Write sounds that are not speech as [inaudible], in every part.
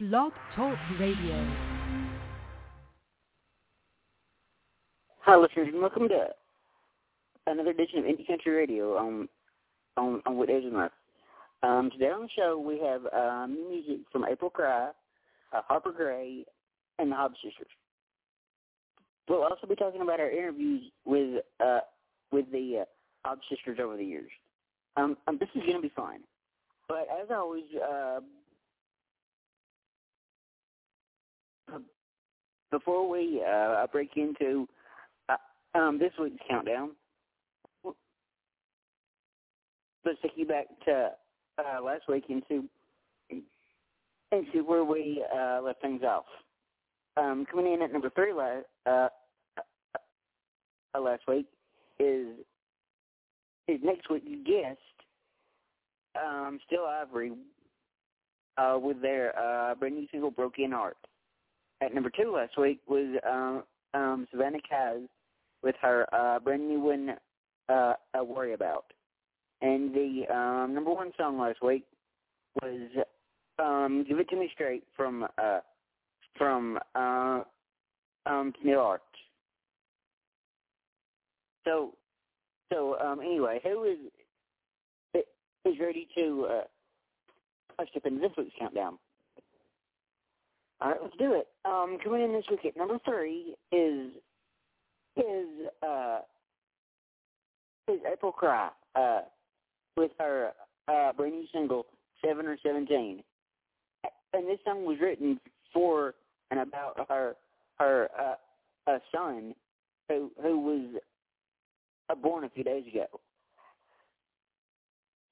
Blog Talk Radio. Hi, listeners, and welcome to another edition of Indie Country Radio on on on Days of Um, today on the show we have um, music from April Kry, uh, Harper Grae, and the Hobbs Sisters. We'll also be talking about our interviews with uh, with the uh, Hobbs Sisters over the years. Um, um, this is going to be fun. But as always, uh, before we uh, break into uh, um, this week's countdown, let's take you back to uh, last week into into where we uh, left things off. Um, coming in at number three last uh, uh, last week is is next week's guest, um, Still Ivory, uh, with their uh, brand new single "Broken Heart." At number two last week was um, um, Savannah Kaz with her uh, brand new one, uh, "I Worry About." And the um, number one song last week was um, "Give It to Me Straight" from uh, from uh, um, Neil Arch. So, so um, anyway, who is is ready to uh, step into this week's countdown? All right, let's do it. Um, coming in this week at number three is is uh, is April Kry uh, with her uh, brand new single Seven or Seventeen, and this song was written for and about her her uh, son who who was uh, born a few days ago.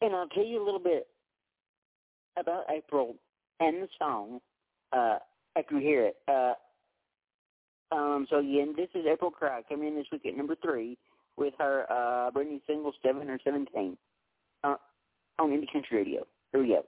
And I'll tell you a little bit about April and the song. Uh, I can hear it. Uh, um, so again, this is April Kry coming in this week at number three with her uh, brand new single Seven or Seventeen uh, on Indie Country Radio. Here we go.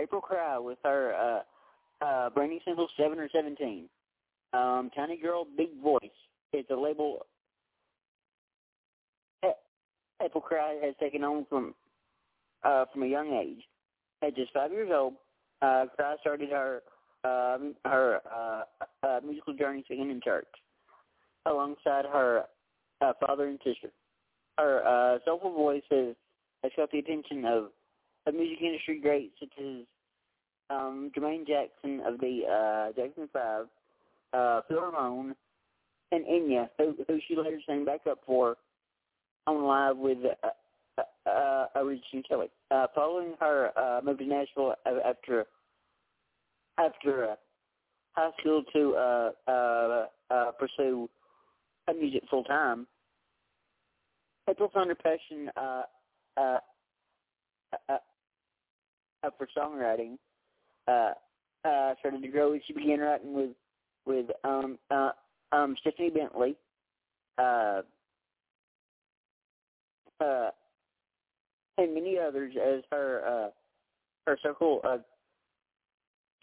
April Kry with her uh, uh, brand single, 7 or 17. Um, Tiny Girl, Big Voice. It's a label April Kry has taken on from uh, from a young age. At just five years old, uh, Kry started her um, her uh, uh, musical journey singing in church alongside her uh, father and sister. Her uh, soulful voice has, has caught the attention of, of music industry greats such as um, Jermaine Jackson of the uh, Jackson Five, uh, Phil Ramone, and Enya, who, who she later sang back up for on live with uh, uh, uh, Regina Kelly. Uh, following her uh, move to Nashville after after uh, high school to uh, uh, uh, pursue music full time. April found her passion uh, uh, uh, uh, for songwriting uh, uh, started to grow she began writing with with um, uh, um, Stephanie Bentley, uh, uh, and many others as her uh, her circle uh,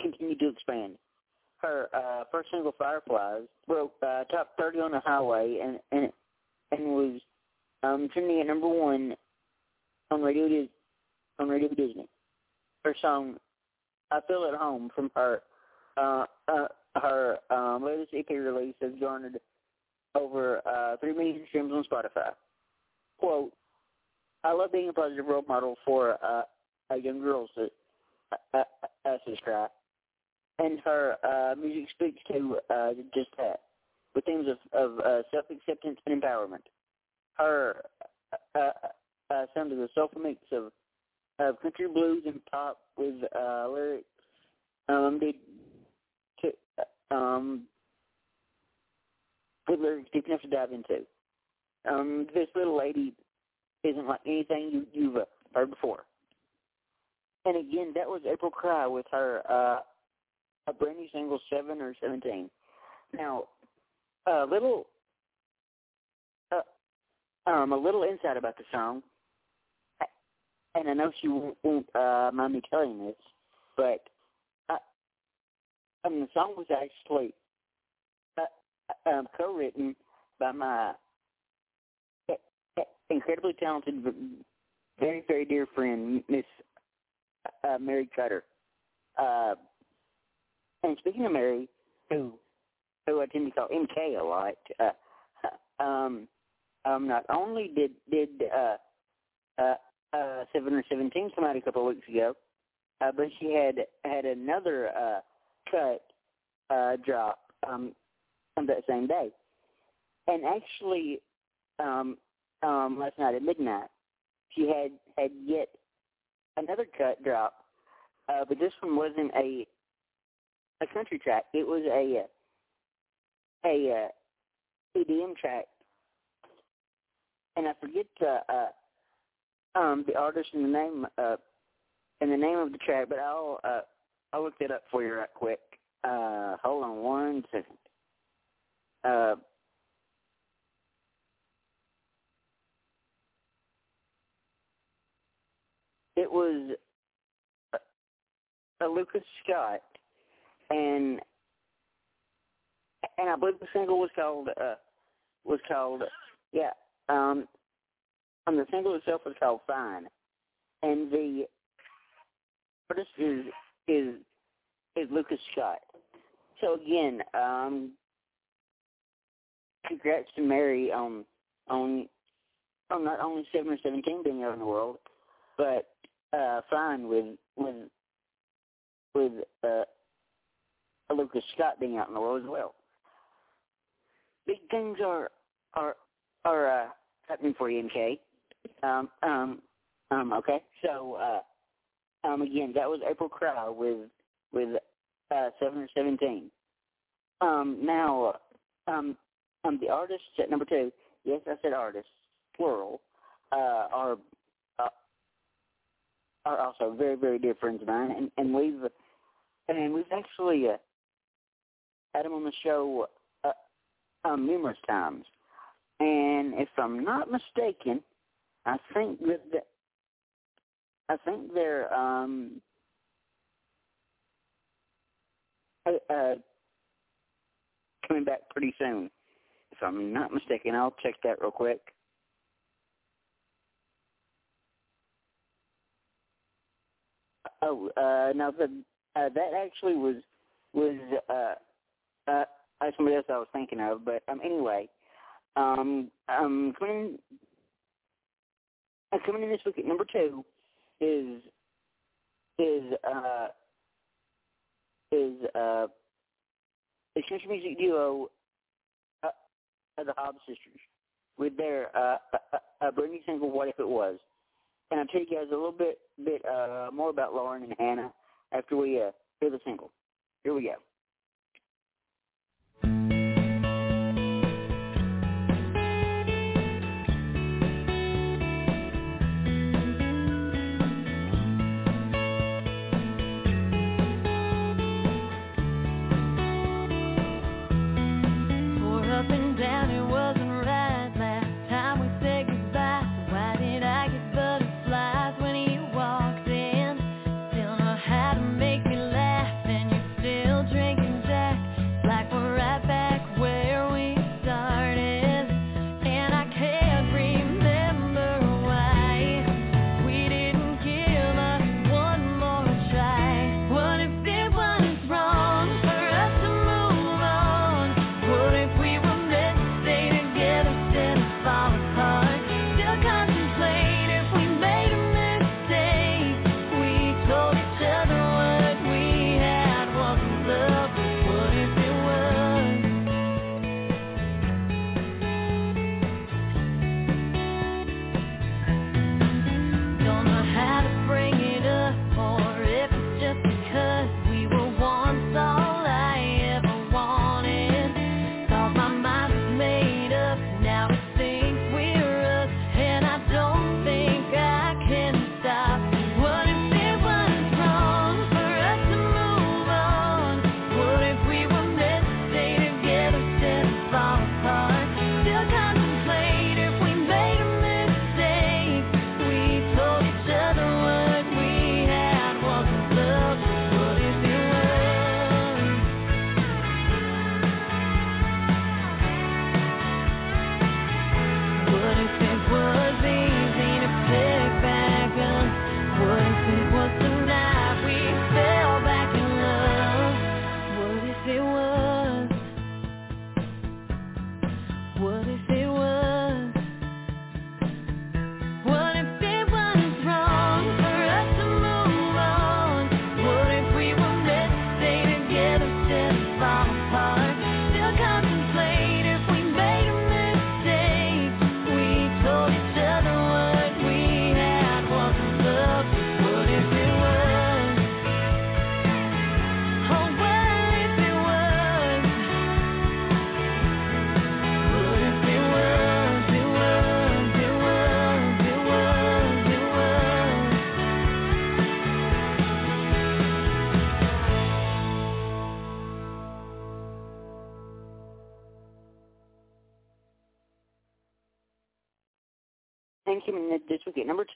continued to expand. Her uh, first single, "Fireflies," broke uh, top 30 on the highway and and and was um, trending at number one on radio on Radio Disney. Her song "I Feel at Home" from her uh, uh, her um, latest EP release has garnered over uh, three million streams on Spotify. Quote: I love being a positive role model for uh, a young girls to uh, uh, subscribe. And her uh, music speaks to uh, just that, with themes of, of uh, self-acceptance and empowerment. Her uh, uh, uh, sounds of a soulful mix of, of country blues and pop with uh, lyrics um, they, to, um, with lyrics deep enough to dive into. Um, this little lady isn't like anything you, you've uh, heard before. And again, that was April Kry with her uh, a brand new single, seven or seventeen. Now, a little, uh, um, a little insight about the song, and I know she won't, won't uh, mind me telling this, but uh, I mean, the song was actually uh, um, co-written by my incredibly talented, very, very dear friend, Miss uh, Mary Kutter. Uh, and speaking of Mary, who who I tend to call MK a lot, uh, [laughs] um, um, not only did did uh, uh, uh, seven or seventeen come out a couple of weeks ago, uh, but she had had another uh, cut uh, drop um, on that same day, and actually, um, um, last night at midnight, she had had yet another cut drop, uh, but this one wasn't a a country track. It was a a uh, EDM track, and I forget uh, uh, um, the artist and the name uh, and the name of the track, but I'll uh, I'll look that up for you right quick. Uh, hold on one second. Uh, it was a, a Lucas Scott, and and I believe the single was called uh, was called yeah. Um, and the single itself was called Fine, and the artist is is is Lucas Scott. So again, um, congrats to Mary on on on not only seven or seventeen being out in the world, but uh, fine with with with uh, Lucas Scott being out in the world as well. Big things are are are uh, happening for you, MK. Um, um, um, okay, so uh, um, again, that was April Kry with with uh, seven or seventeen. Um, now, um, um, the artists at number two. Yes, I said artists, plural. Uh, are are also very, very dear friends of mine, and, and we've and we've actually uh, had them on the show uh, um, numerous times. And if I'm not mistaken, I think that I think they're um, uh, uh, coming back pretty soon. If I'm not mistaken, I'll check that real quick. Oh, uh, now the uh, that actually was was uh, uh, somebody else I was thinking of, but um, anyway, um, um, coming uh, coming in this week at number two is is uh is uh a country music duo, uh, uh, the Hobbs sisters, with their uh, uh, uh, brand new single "What If It Was." And I'll tell you guys a little bit bit uh, more about Lauren and Hannah after we uh, hear the single. Here we go.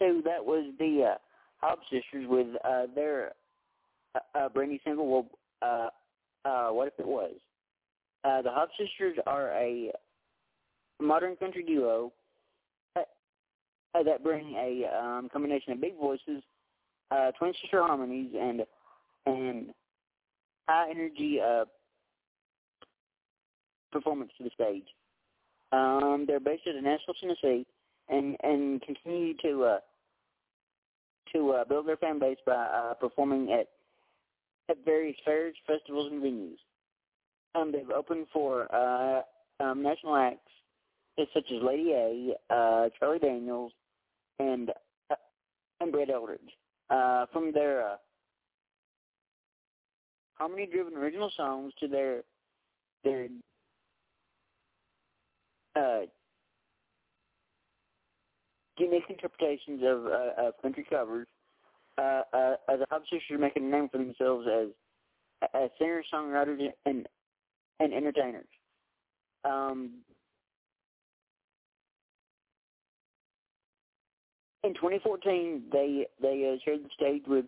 Two, that was the uh, Hobbs sisters with uh, their uh, uh, brand new single. Well, uh, uh, what if it was? Uh, the Hobbs sisters are a modern country duo uh, uh, that bring a um, combination of big voices, uh, twin sister harmonies, and and high energy uh, performance to the stage. Um, they're based in Nashville, Tennessee, and and continue to uh, to uh, build their fan base by uh, performing at at various fairs, festivals, and venues. Um, they've opened for uh, um, national acts such as Lady A, uh, Charlie Daniels, and uh, and Brett Eldredge. Uh, from their uh, harmony-driven original songs to their their uh, unique interpretations of, uh, of country covers, uh, uh, the Hobbs sisters are making a name for themselves as as singers, songwriters, and and entertainers. Um, in 2014, they they uh, shared the stage with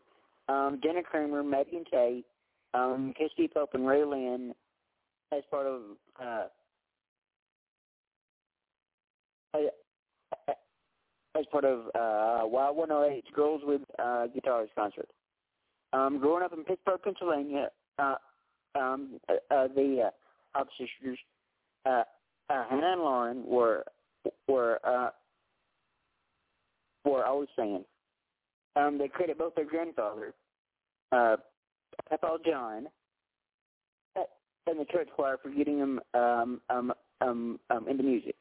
um, Jana Kramer, and Tay, um, Kirsty Pope, and Ray Lynn as part of uh, as part of uh, Wild 108 Girls with uh, Guitars concert. Um, growing up in Pittsburgh, Pennsylvania, uh, um, uh, uh, the uh, Hobbs sisters, uh, uh, Hannah and Lauren, were were uh, were always singing. Um, they credit both their grandfather, uh, Papa John, uh, and the church choir for getting them um, um, um, um, into music.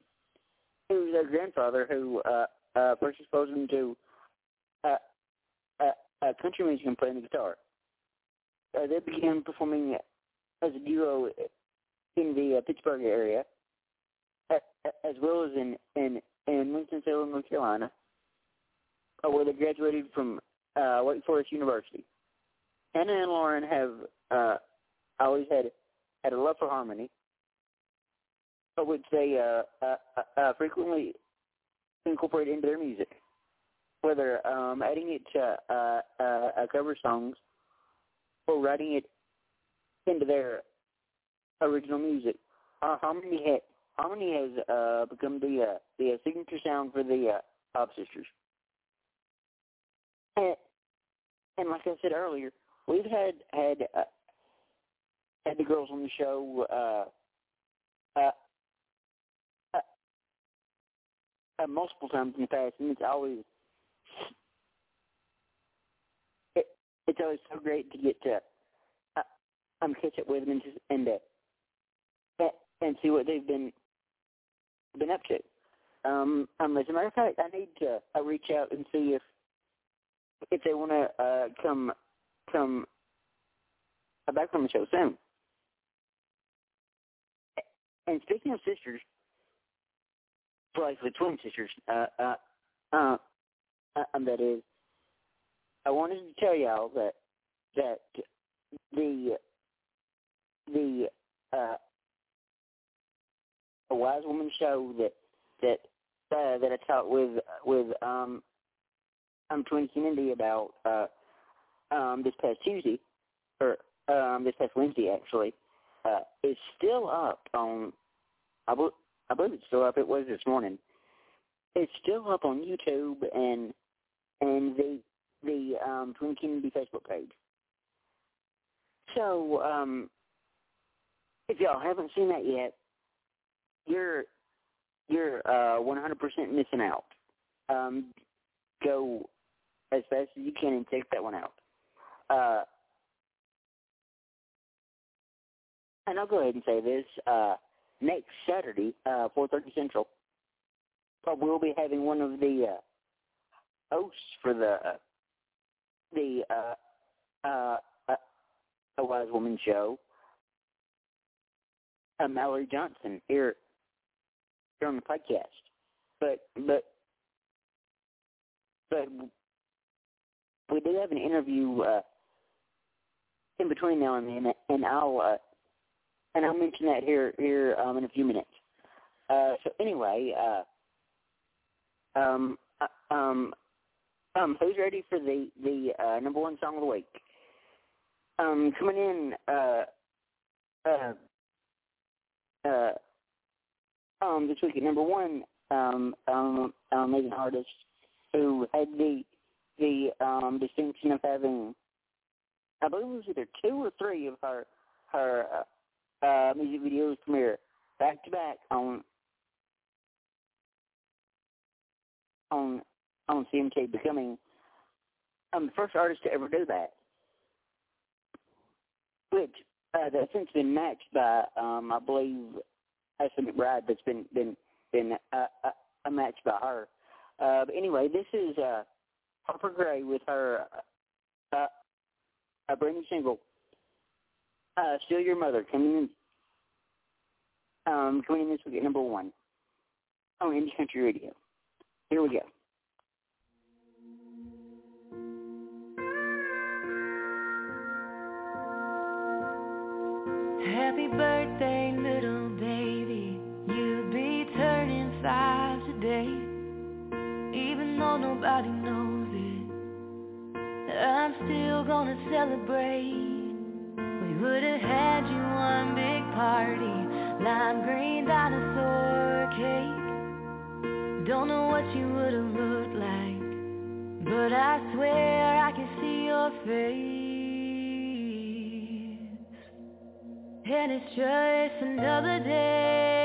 It was their grandfather who uh, uh, first exposed them to uh, uh, uh, country music and playing the guitar. Uh, they began performing as a duo in the uh, Pittsburgh area, uh, as well as in in in Winston-Salem, North Carolina, uh, where they graduated from uh, Wake Forest University. Hannah and Lauren have uh, always had had a love for harmony, which they uh, uh, uh frequently incorporate into their music, whether um, adding it to uh, uh, cover songs or writing it into their original music. Uh, harmony, ha- harmony has uh, become the uh, the signature sound for the uh, Hobbs Sisters. And, and like I said earlier, we've had had uh, had the girls on the show uh, uh, uh, multiple times in the past, and it's always it, it's always so great to get to uh, um catch up with them and just, and uh, and see what they've been been up to. Um, um, as a matter of fact, I need to uh, reach out and see if if they want to uh, come come back from the show soon. And speaking of sisters, like the twin sisters, uh, uh, uh, uh, um, that is, I wanted to tell y'all that that the the uh, a wise woman show that that uh, that I talked with with um um Twin Kennedy about uh um this past Tuesday or um this past Wednesday actually uh is still up on I I believe it's still up. It was this morning. It's still up on YouTube and and the the um, Twin Kennedy Facebook page. So um, if y'all haven't seen that yet, you're you're uh, 100% missing out. Um, go as fast as you can and take that one out. Uh, and I'll go ahead and say this. Uh, next Saturday, uh, 4.30 Central, but we'll be having one of the uh, hosts for the uh, the uh, uh, uh, Wise Woman show, uh, Mallory Johnson, here, here on the podcast. But, but, but we do have an interview uh, in between now and then, and I'll uh, and I'll mention that here here um, in a few minutes. Uh, so anyway, uh, um, uh, um, um, who's ready for the the uh, number one song of the week? Um, coming in, uh, uh, uh, um, this week at number one, um, um, amazing artist who had the the um, distinction of having, I believe it was either two or three of her her uh, music videos premiere back to back on on on CMT, becoming I'm the first artist to ever do that. Which uh, that's since been matched by um, I believe Ashley McBryde. that's been been been uh, uh, matched by her. Uh, but anyway, this is uh, Harper Grae with her uh, a brand new single uh, Still Your Mother coming in, um, coming in this week at number one on Indie Country Radio. Here we go. Happy birthday, little baby. You'll be turning five today. Even though nobody knows it, I'm still gonna celebrate. We would've had you one big party, lime green dinosaur cake. Don't know what you would've looked like, but I swear I can see your face. And it's just another day.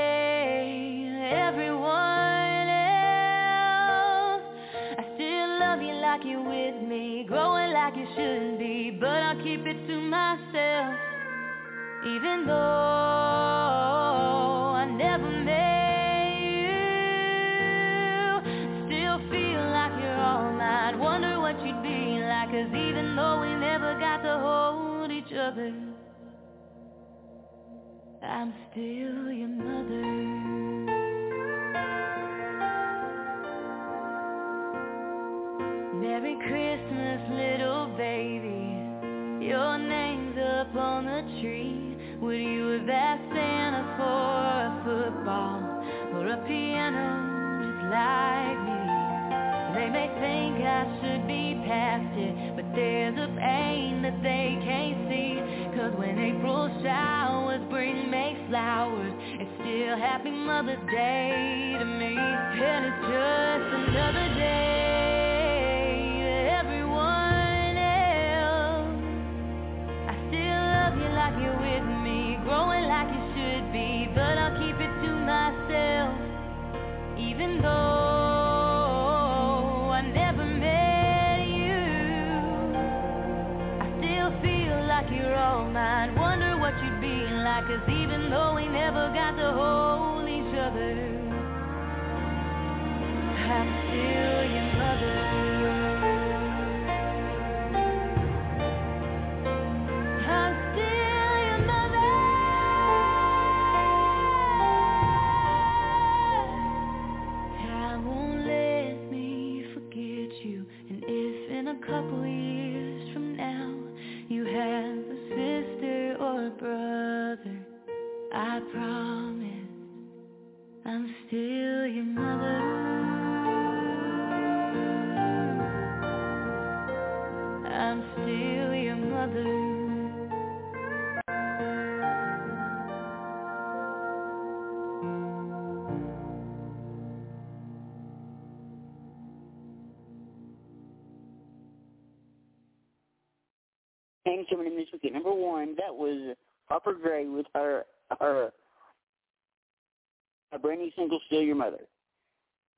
Growing like you shouldn't be, but I'll keep it to myself. Even though I never met you, still feel like you're all mine. Wonder what you'd be like, cause even though we never got to hold each other. I'm still your mother. Would you have asked Santa for a football or a piano just like me? They may think I should be past it, but there's a pain that they can't see. Cause when April showers bring May flowers, it's still Happy Mother's Day to me. And it's number one, that was Harper Grae with her her a brand new single, "Still Your Mother."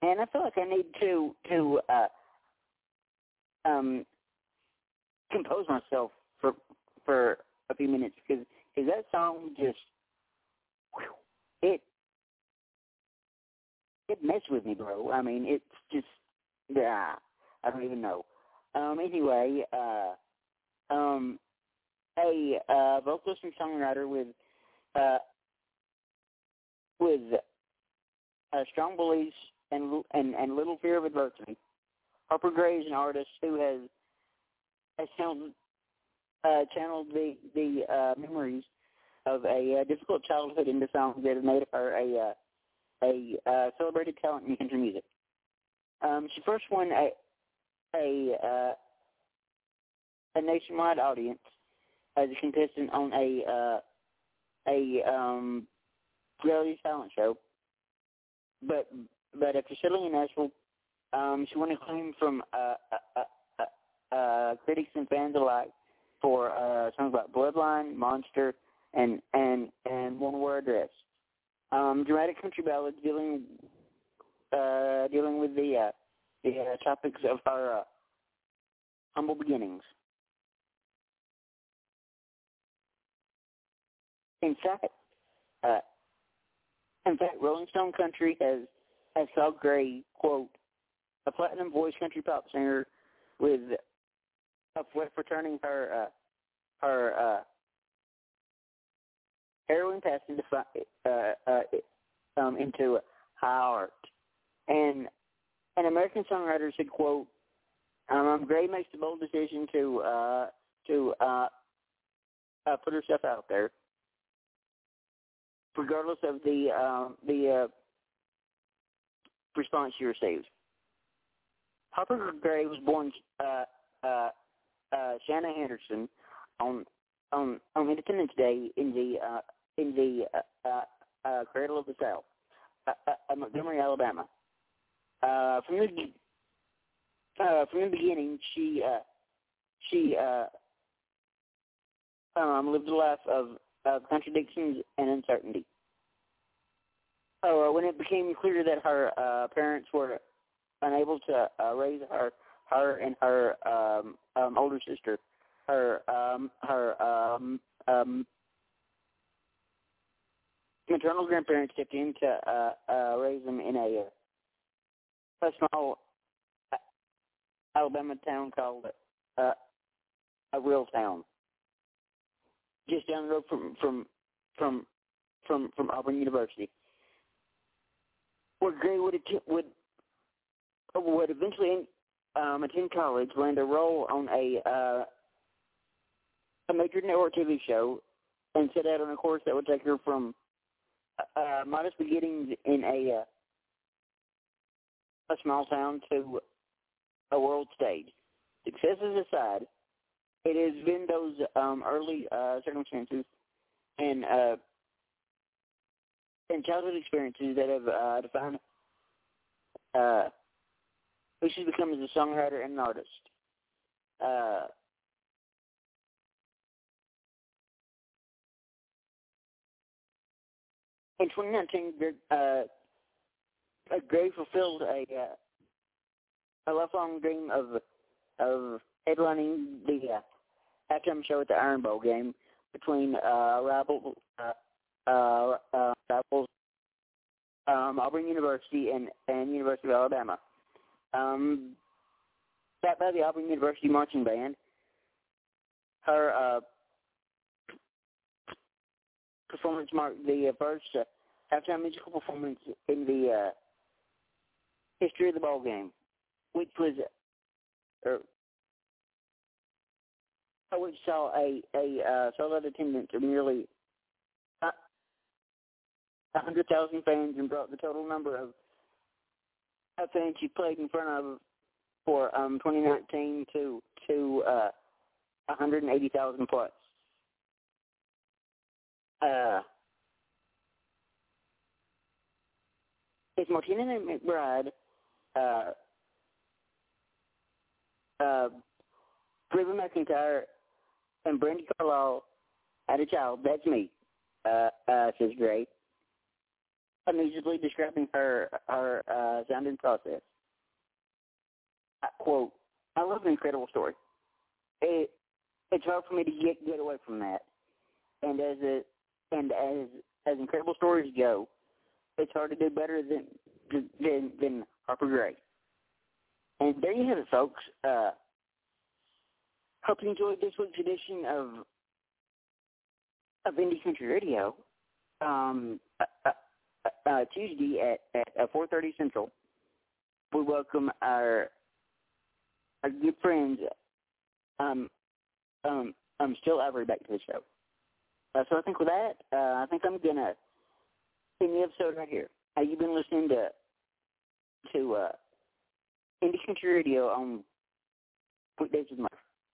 And I feel like I need to to uh, um compose myself for for a few minutes because because that song just whew, it it messed with me, bro. I mean, it's just yeah, I don't even know. Um, anyway, uh, um, a uh, vocalist and songwriter with uh, with uh, strong beliefs and, and and little fear of adversity. Harper Grae is an artist who has has channeled, uh, channeled the the uh, memories of a uh, difficult childhood into songs that have made her a uh, a uh, celebrated talent in country music. Um, she first won a a uh, a nationwide audience as a contestant on a uh, a um, reality talent show. But but after settling in Nashville, um, she won acclaim from uh, uh, uh, uh, critics and fans alike for uh, songs like Bloodline, Monster, and and and One Word Address. Um, dramatic country ballads dealing uh, dealing with the uh, the uh, topics of our uh, humble beginnings. In fact, uh, in fact, Rolling Stone Country has has called Grae quote a platinum voice country pop singer with for turning her uh, her uh, heroin past into uh, uh, um, into high art. And an American songwriter said, "quote um, Grae makes the bold decision to uh, to uh, uh, put herself out there." Regardless of the uh, the uh, response she receives. Harper Grae was born uh, uh, uh, Shanna Henderson on on on Independence Day in the uh, in the cradle of the South, Montgomery, Alabama. From the from the beginning, she she um, lived a life of, of contradictions and uncertainty. So uh, when it became clear that her uh, parents were unable to uh, raise her, her and her um, um, older sister, her um, her um, um, maternal grandparents stepped in to uh, uh, raise them in a, uh, a small uh, Alabama town called uh, a real town, just down the road from from from from from Auburn University, where Grae would would would eventually um, attend college, land a role on a uh, a major network TV show, and set out on a course that would take her from uh, modest beginnings in a uh, a small town to a world stage. Successes aside, it has been those um, early uh, circumstances and uh, and childhood experiences that have uh, defined uh, who she's become as a songwriter and an artist. Uh, in 2019, uh, Grae fulfilled a uh, a lifelong dream of of headlining the uh, halftime show at the Iron Bowl game between uh, rival uh, uh, uh, rivals um, Auburn University and and University of Alabama. Um, backed by the Auburn University marching band, her uh, performance marked the first uh, halftime musical performance in the uh, history of the ball game, which was uh, which saw a a uh, solid attendance of nearly uh, a hundred thousand fans and brought the total number of fans she played in front of for um 2019 to to uh 180,000 plus. Uh, it's Martina McBride, uh, uh, Reba McEntire, and Brandi Carlile had a child. That's me, uh, uh, says Grae, amusedly describing her her uh, sounding process. I quote, I love an incredible story. It, it's hard for me to get get away from that. And as a and as as incredible stories go, it's hard to do better than than than Harper Grae. And there you have it, folks. Uh, hope you enjoyed this week's edition of of Indie Country Radio. Um, uh, uh, uh, Tuesday at at 4:30 Central. We welcome our our good friends, um, um, um, Still Avery back to the show. Uh, so I think with that, uh, I think I'm gonna end the episode right here. Uh, you've been listening to to uh, Indie Country Radio on Weekdays with Murph.